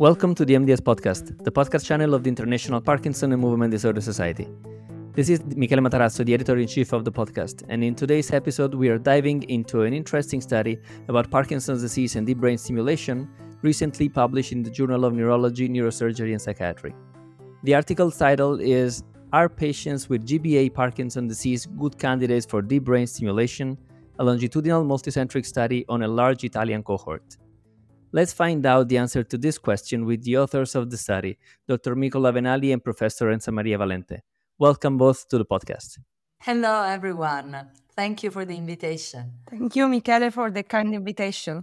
Welcome to the MDS Podcast, the podcast channel of the International Parkinson and Movement Disorder Society. This is Michele Matarazzo, the editor in chief of the podcast, and in today's episode, we are diving into an interesting study about Parkinson's disease and deep brain stimulation recently published in the Journal of Neurology, Neurosurgery, and Psychiatry. The article's title is Are Patients with GBA Parkinson's Disease Good Candidates for Deep Brain Stimulation? A longitudinal multicentric study on a large Italian cohort. Let's find out the answer to this question with the authors of the study, Dr. Micol Avenali and Professor Enza Maria Valente. Welcome both to the podcast. Hello, everyone. Thank you for the invitation. Thank you, Michele, for the kind invitation.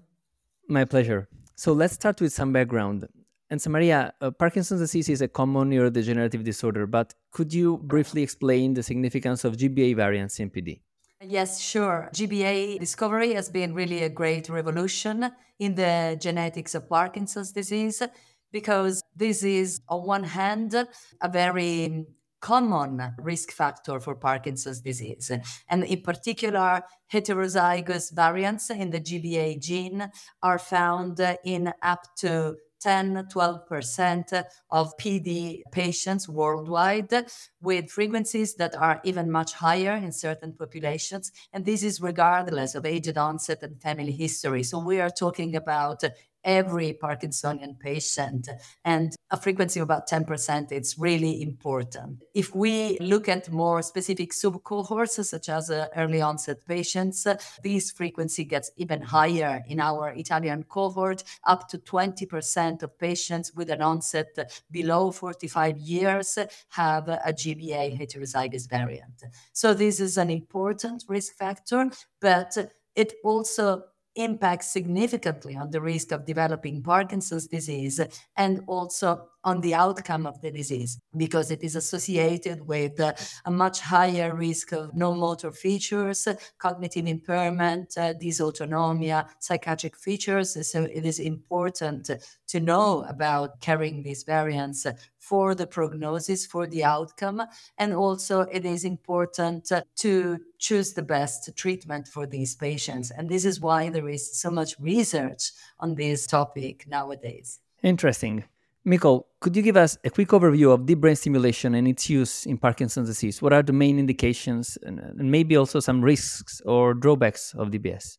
My pleasure. So let's start with some background. Enza Maria, uh, Parkinson's disease is a common neurodegenerative disorder, but could you briefly explain the significance of GBA variants in PD? Yes, sure. GBA discovery has been really a great revolution in the genetics of Parkinson's disease because this is, on one hand, a very common risk factor for Parkinson's disease. And in particular, heterozygous variants in the GBA gene are found in up to 10 12% of PD patients worldwide with frequencies that are even much higher in certain populations. And this is regardless of age onset and family history. So we are talking about every Parkinsonian patient. And a frequency of about 10%, it's really important. If we look at more specific subcohorts, such as uh, early onset patients, this frequency gets even higher in our Italian cohort. Up to 20% of patients with an onset below 45 years have a GBA heterozygous variant. So this is an important risk factor, but it also impacts significantly on the risk of developing Parkinson's disease and also on the outcome of the disease because it is associated with uh, a much higher risk of non-motor features, cognitive impairment, uh, dysautonomia, psychiatric features. So it is important to know about carrying these variants for the prognosis, for the outcome. And also, it is important to choose the best treatment for these patients. And this is why there is so much research on this topic nowadays. Interesting. Micol, could you give us a quick overview of deep brain stimulation and its use in Parkinson's disease? What are the main indications and, and maybe also some risks or drawbacks of DBS?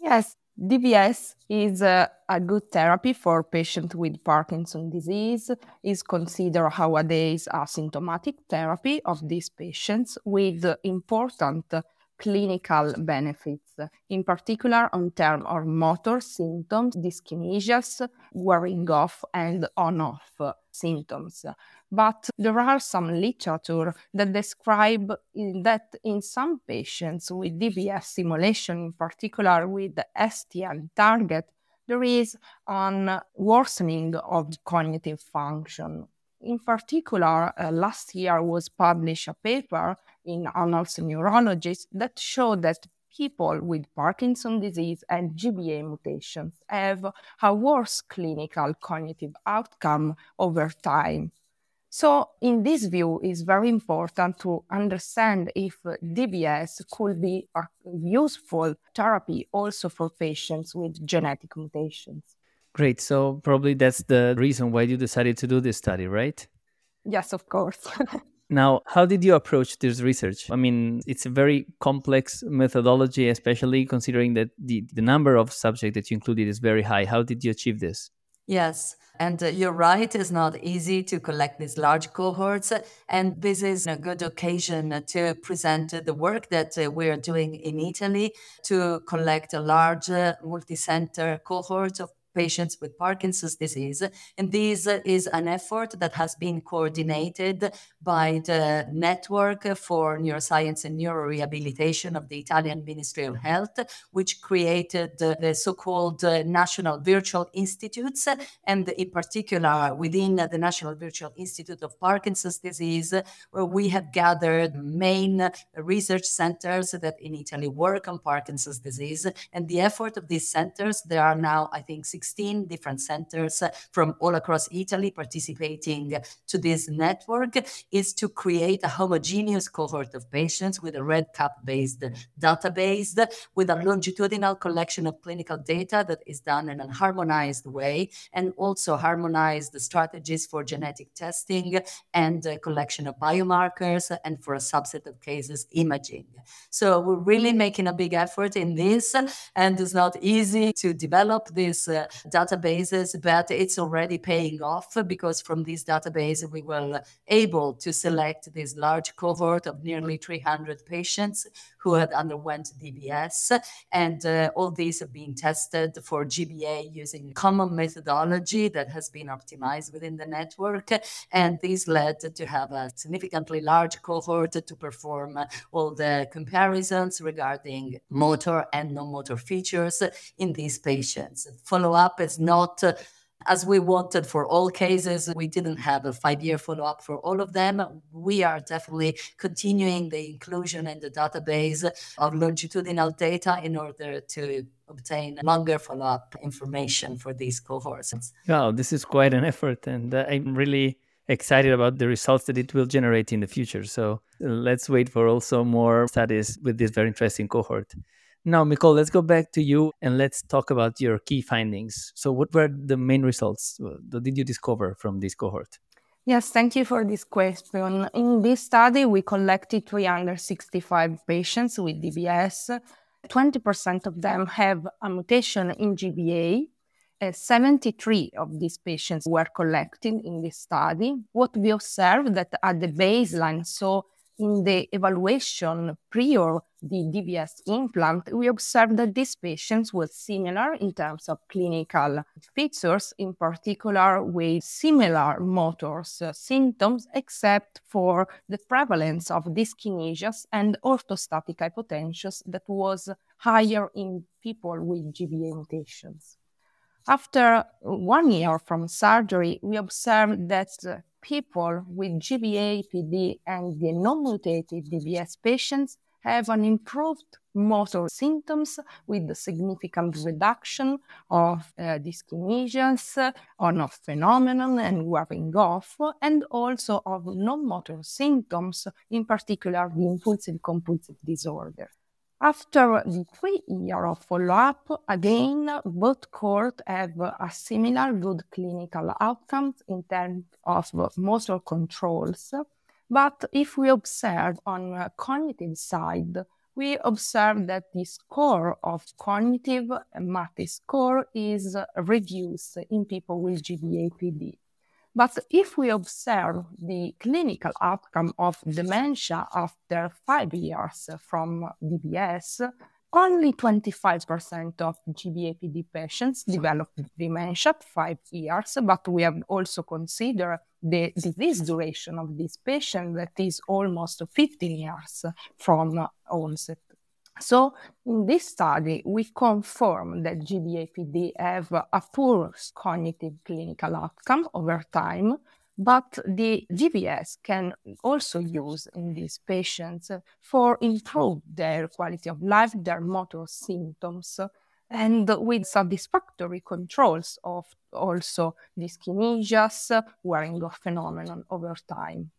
Yes, DBS is a, a good therapy for patients with Parkinson's disease. is considered nowadays a symptomatic therapy of these patients with important clinical benefits, in particular on terms of motor symptoms, dyskinesias, wearing off and on-off symptoms. But there are some literature that describe that in some patients with DBS stimulation, in particular with the STN target, there is a worsening of cognitive function in particular, uh, last year was published a paper in Annals of Neurology that showed that people with Parkinson's disease and GBA mutations have a worse clinical cognitive outcome over time. So, in this view, it's very important to understand if DBS could be a useful therapy also for patients with genetic mutations. Great. So probably that's the reason why you decided to do this study, right? Yes, of course. now, how did you approach this research? I mean, it's a very complex methodology, especially considering that the, the number of subjects that you included is very high. How did you achieve this? Yes, and uh, you're right, it's not easy to collect these large cohorts. And this is a good occasion to present the work that uh, we're doing in Italy to collect a large uh, multi center cohort of patients with Parkinson's disease. And this is an effort that has been coordinated by the Network for Neuroscience and Neurorehabilitation of the Italian Ministry of Health, which created the so called uh, National Virtual Institutes. And in particular, within the National Virtual Institute of Parkinson's Disease, where we have gathered main research centers that in Italy work on Parkinson's disease. And the effort of these centers, there are now, I think, 16 different centers from all across Italy participating to this network is to create a homogeneous cohort of patients with a REDCap based database with a longitudinal collection of clinical data that is done in a harmonized way and also harmonize the strategies for genetic testing and collection of biomarkers and for a subset of cases imaging. So we're really making a big effort in this and it's not easy to develop this uh, databases but it's already paying off because from this database we were able to select this large cohort of nearly 300 patients who had underwent DBS. And uh, all these have been tested for GBA using common methodology that has been optimized within the network. And this led to have a significantly large cohort to perform all the comparisons regarding motor and non-motor features in these patients. Follow-up is not as we wanted for all cases. We didn't have a five year follow up for all of them. We are definitely continuing the inclusion in the database of longitudinal data in order to obtain longer follow up information for these cohorts. Wow, this is quite an effort, and uh, I'm really excited about the results that it will generate in the future. So let's wait for also more studies with this very interesting cohort. Now, Micol, let's go back to you and let's talk about your key findings. So, what were the main results? What did you discover from this cohort? Yes, thank you for this question. In this study, we collected 365 patients with DBS. 20% of them have a mutation in GBA. Uh, 73 of these patients were collected in this study. What we observed that at the baseline, so in the evaluation prior the DBS implant, we observed that these patients were similar in terms of clinical features, in particular with similar motor uh, symptoms, except for the prevalence of dyskinesias and orthostatic hypotension that was higher in people with GBA mutations. After one year from surgery, we observed that people with GBA PD and the non-mutated DBS patients have an improved motor symptoms with a significant reduction of uh, dyskinesias, on of phenomenon and wearing off, and also of non-motor symptoms, in particular the impulsive compulsive disorder. After the three year of follow-up, again, both cohorts have a similar good clinical outcomes in terms of motor controls. But if we observe on cognitive side, we observe that the score of cognitive MATE score is reduced in people with GBA-PD. But if we observe the clinical outcome of dementia after five years from DBS, only 25% of GBAPD patients develop dementia at five years, but we have also considered the disease duration of this patient that is almost 15 years from onset so in this study, we confirm that GBAPD have a poor cognitive clinical outcome over time, but the DBS can also use in these patients for improve their quality of life, their motor symptoms, and with satisfactory controls of also dyskinesias, wearing off phenomenon over time.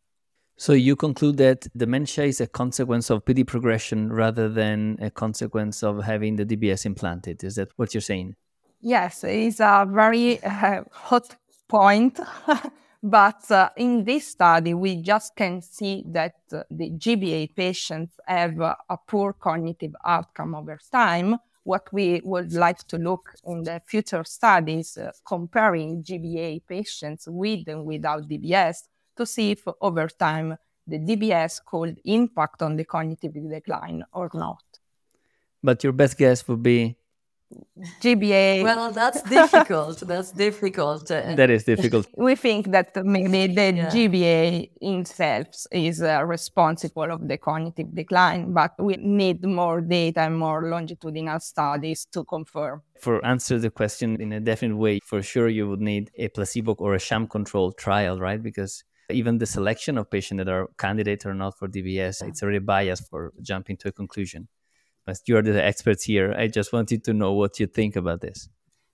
So you conclude that dementia is a consequence of PD progression rather than a consequence of having the DBS implanted. Is that what you're saying? Yes, it's a very uh, hot point. but uh, in this study, we just can see that uh, the GBA patients have a poor cognitive outcome over time. What we would like to look in the future studies, uh, comparing GBA patients with and without DBS, to see if over time the DBS could impact on the cognitive decline or not. But your best guess would be GBA. Well, that's difficult. that's difficult. That is difficult. we think that maybe the yeah. GBA itself is uh, responsible of the cognitive decline, but we need more data and more longitudinal studies to confirm. For answer the question in a definite way, for sure you would need a placebo or a sham control trial, right? Because even the selection of patients that are candidates or not for DBS, it's already biased for jumping to a conclusion. But you are the experts here, I just wanted to know what you think about this.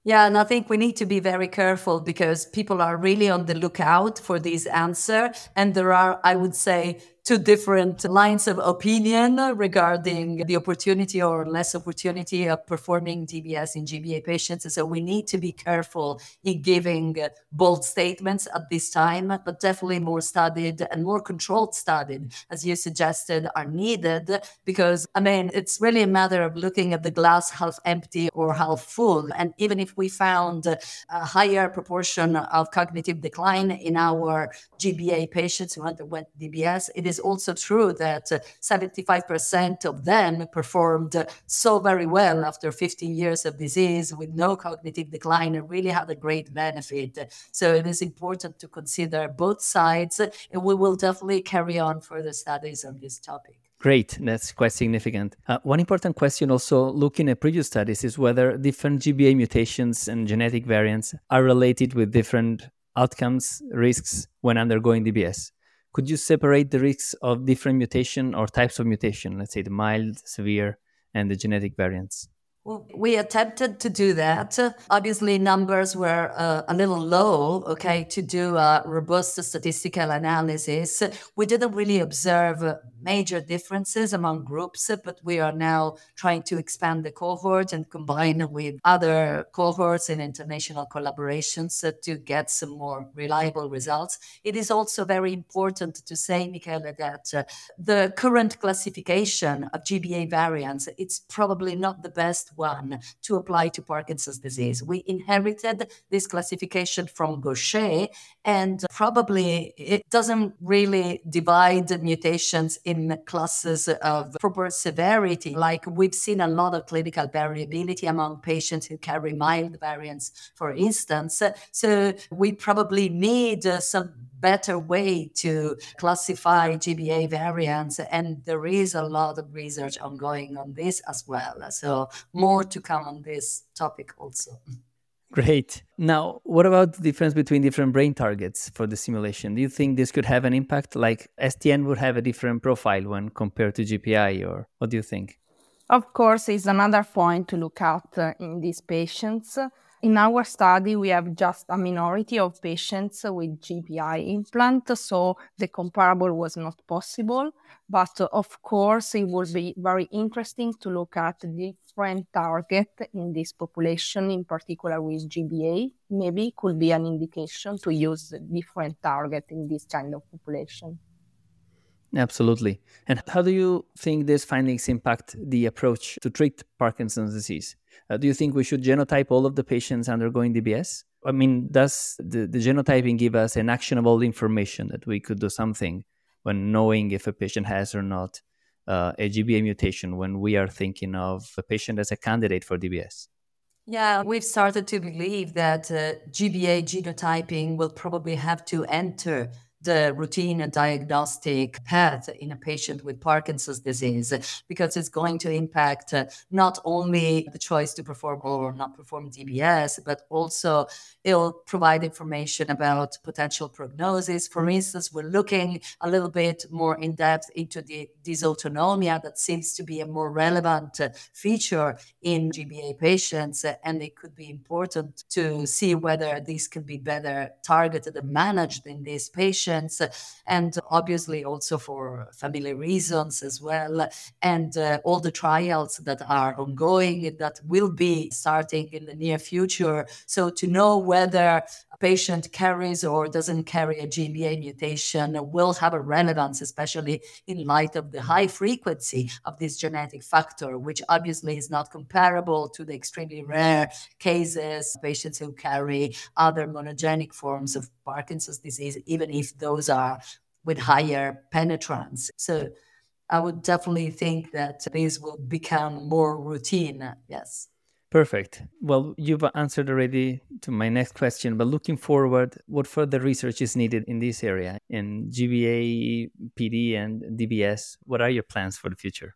Yeah, and I think we need to be very careful because people are really on the lookout for this answer. And there are, I would say, two different lines of opinion regarding the opportunity or less opportunity of performing DBS in GBA patients. So we need to be careful in giving bold statements at this time, but definitely more studied and more controlled studied, as you suggested, are needed because, I mean, it's really a matter of looking at the glass half empty or half full. And even if we found a higher proportion of cognitive decline in our GBA patients who underwent DBS, it is also true that 75% of them performed so very well after 15 years of disease with no cognitive decline and really had a great benefit. So it is important to consider both sides, and we will definitely carry on further studies on this topic. Great, that's quite significant. Uh, one important question also looking at previous studies is whether different GBA mutations and genetic variants are related with different outcomes, risks when undergoing DBS could you separate the risks of different mutation or types of mutation, let's say the mild, severe, and the genetic variants? We attempted to do that. Obviously, numbers were uh, a little low, okay, to do a robust statistical analysis. We didn't really observe major differences among groups, but we are now trying to expand the cohort and combine with other cohorts in international collaborations to get some more reliable results. It is also very important to say, Michele, that uh, the current classification of GBA variants, it's probably not the best one to apply to Parkinson's disease. We inherited this classification from Gaucher, and probably it doesn't really divide mutations in classes of proper severity. Like we've seen a lot of clinical variability among patients who carry mild variants, for instance. So we probably need some better way to classify GBA variants. And there is a lot of research ongoing on this as well. So more to come on this topic also. Great. Now, what about the difference between different brain targets for the simulation? Do you think this could have an impact? Like STN would have a different profile when compared to GPI, or what do you think? Of course, it's another point to look at uh, in these patients. In our study, we have just a minority of patients with GPI implant, so the comparable was not possible. But of course, it would be very interesting to look at different target in this population, in particular with GBA. Maybe it could be an indication to use different target in this kind of population. Absolutely. And how do you think these findings impact the approach to treat Parkinson's disease? Uh, do you think we should genotype all of the patients undergoing DBS? I mean, does the, the genotyping give us an actionable information that we could do something when knowing if a patient has or not uh, a GBA mutation when we are thinking of a patient as a candidate for DBS? Yeah, we've started to believe that uh, GBA genotyping will probably have to enter the routine diagnostic path in a patient with Parkinson's disease because it's going to impact uh, not only the choice to perform or not perform DBS, but also it'll provide information about potential prognosis. For instance, we're looking a little bit more in depth into the dysautonomia that seems to be a more relevant uh, feature in GBA patients, and it could be important to see whether these can be better targeted and managed in these patients patients, and obviously also for family reasons as well, and uh, all the trials that are ongoing that will be starting in the near future. So to know whether a patient carries or doesn't carry a GBA mutation will have a relevance, especially in light of the high frequency of this genetic factor, which obviously is not comparable to the extremely rare cases, patients who carry other monogenic forms of Parkinson's disease, even if those are with higher penetrance. So I would definitely think that these will become more routine. Yes. Perfect. Well, you've answered already to my next question, but looking forward, what further research is needed in this area in GBA, PD, and DBS? What are your plans for the future?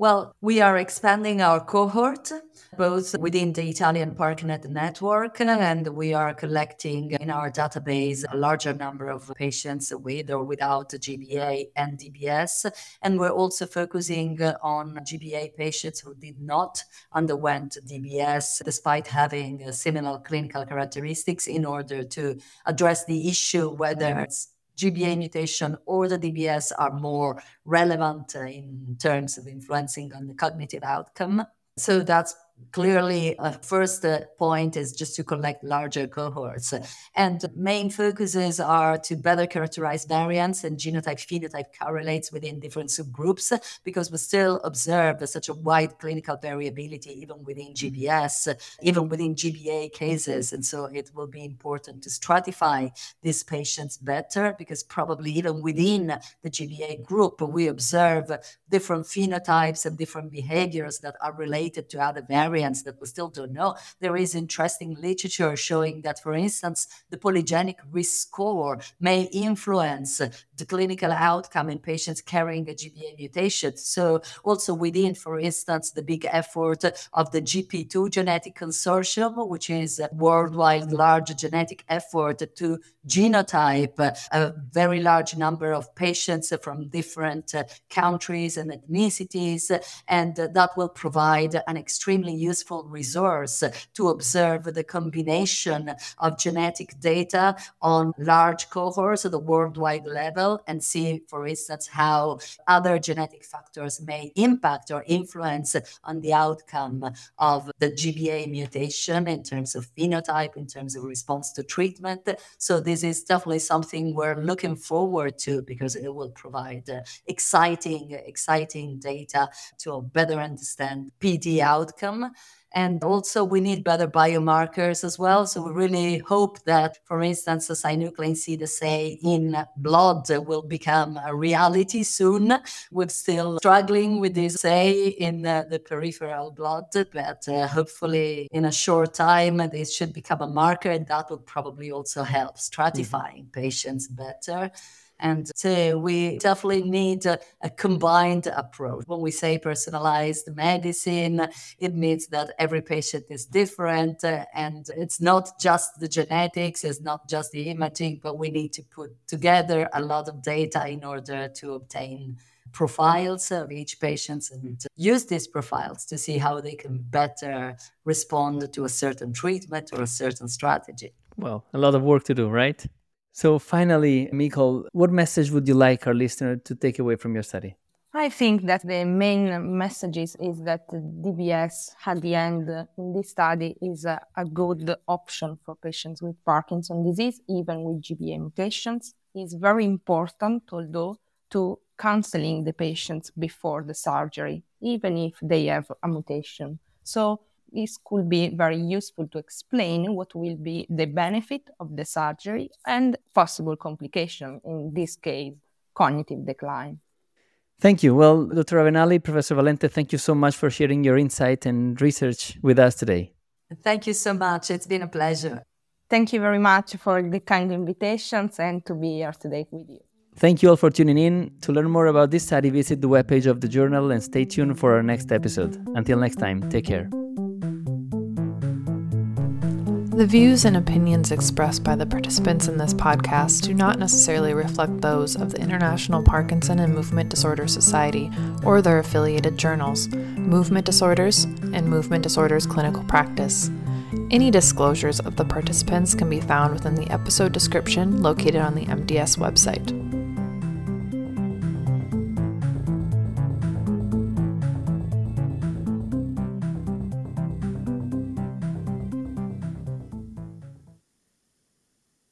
Well, we are expanding our cohort both within the Italian ParkNet network, and we are collecting in our database a larger number of patients with or without GBA and DBS. And we're also focusing on GBA patients who did not underwent DBS despite having similar clinical characteristics in order to address the issue whether it's GBA mutation or the DBS are more relevant in terms of influencing on the cognitive outcome. So that's clearly a first uh, point is just to collect larger cohorts. And main focuses are to better characterize variants and genotype phenotype correlates within different subgroups because we still observe such a wide clinical variability even within gbs even within gba cases. And so it will be important to stratify these patients better because probably even within the gba group we observe different phenotypes and different behaviors that are related to other variants variants that we still don't know. There is interesting literature showing that, for instance, the polygenic risk score may influence the clinical outcome in patients carrying a GBA mutation. So, also within, for instance, the big effort of the GP2 Genetic Consortium, which is a worldwide large genetic effort to genotype a very large number of patients from different uh, countries and ethnicities, and that will provide an extremely useful resource to observe the combination of genetic data on large cohorts at the worldwide level and see, for instance, how other genetic factors may impact or influence on the outcome of the GBA mutation in terms of phenotype, in terms of response to treatment. So this is definitely something we're looking forward to because it will provide uh, exciting, exciting data to better understand PD outcome. And also, we need better biomarkers as well. So, we really hope that, for instance, the synuclein CDSA in blood will become a reality soon. We're still struggling with this A in the, the peripheral blood, but uh, hopefully, in a short time, this should become a marker, and that will probably also help stratifying mm-hmm. patients better. And so we definitely need a, a, combined approach. When we say personalized medicine, it means that every patient is different uh, and it's not just the genetics, it's not just the imaging, but we need to put together a lot of data in order to obtain profiles of each patient and use these profiles to see how they can better respond to a certain treatment or a certain strategy. Well, a lot of work to do, right? So, finally, Micol, what message would you like our listener to take away from your study? I think that the main message is, that DBS at the end in this study is a, a good option for patients with Parkinson's disease, even with GBA mutations. It's very important, although, to counseling the patients before the surgery, even if they have a mutation. So this could be very useful to explain what will be the benefit of the surgery and possible complication, in this case, cognitive decline. Thank you. Well, Dr. Avenali, Professor Valente, thank you so much for sharing your insight and research with us today. Thank you so much. It's been a pleasure. Thank you very much for the kind invitations and to be here today with you. Thank you all for tuning in. To learn more about this study, visit the webpage of the journal and stay tuned for our next episode. Until next time, take care. The views and opinions expressed by the participants in this podcast do not necessarily reflect those of the International Parkinson and Movement Disorder Society or their affiliated journals, Movement Disorders and Movement Disorders Clinical Practice. Any disclosures of the participants can be found within the episode description located on the MDS website.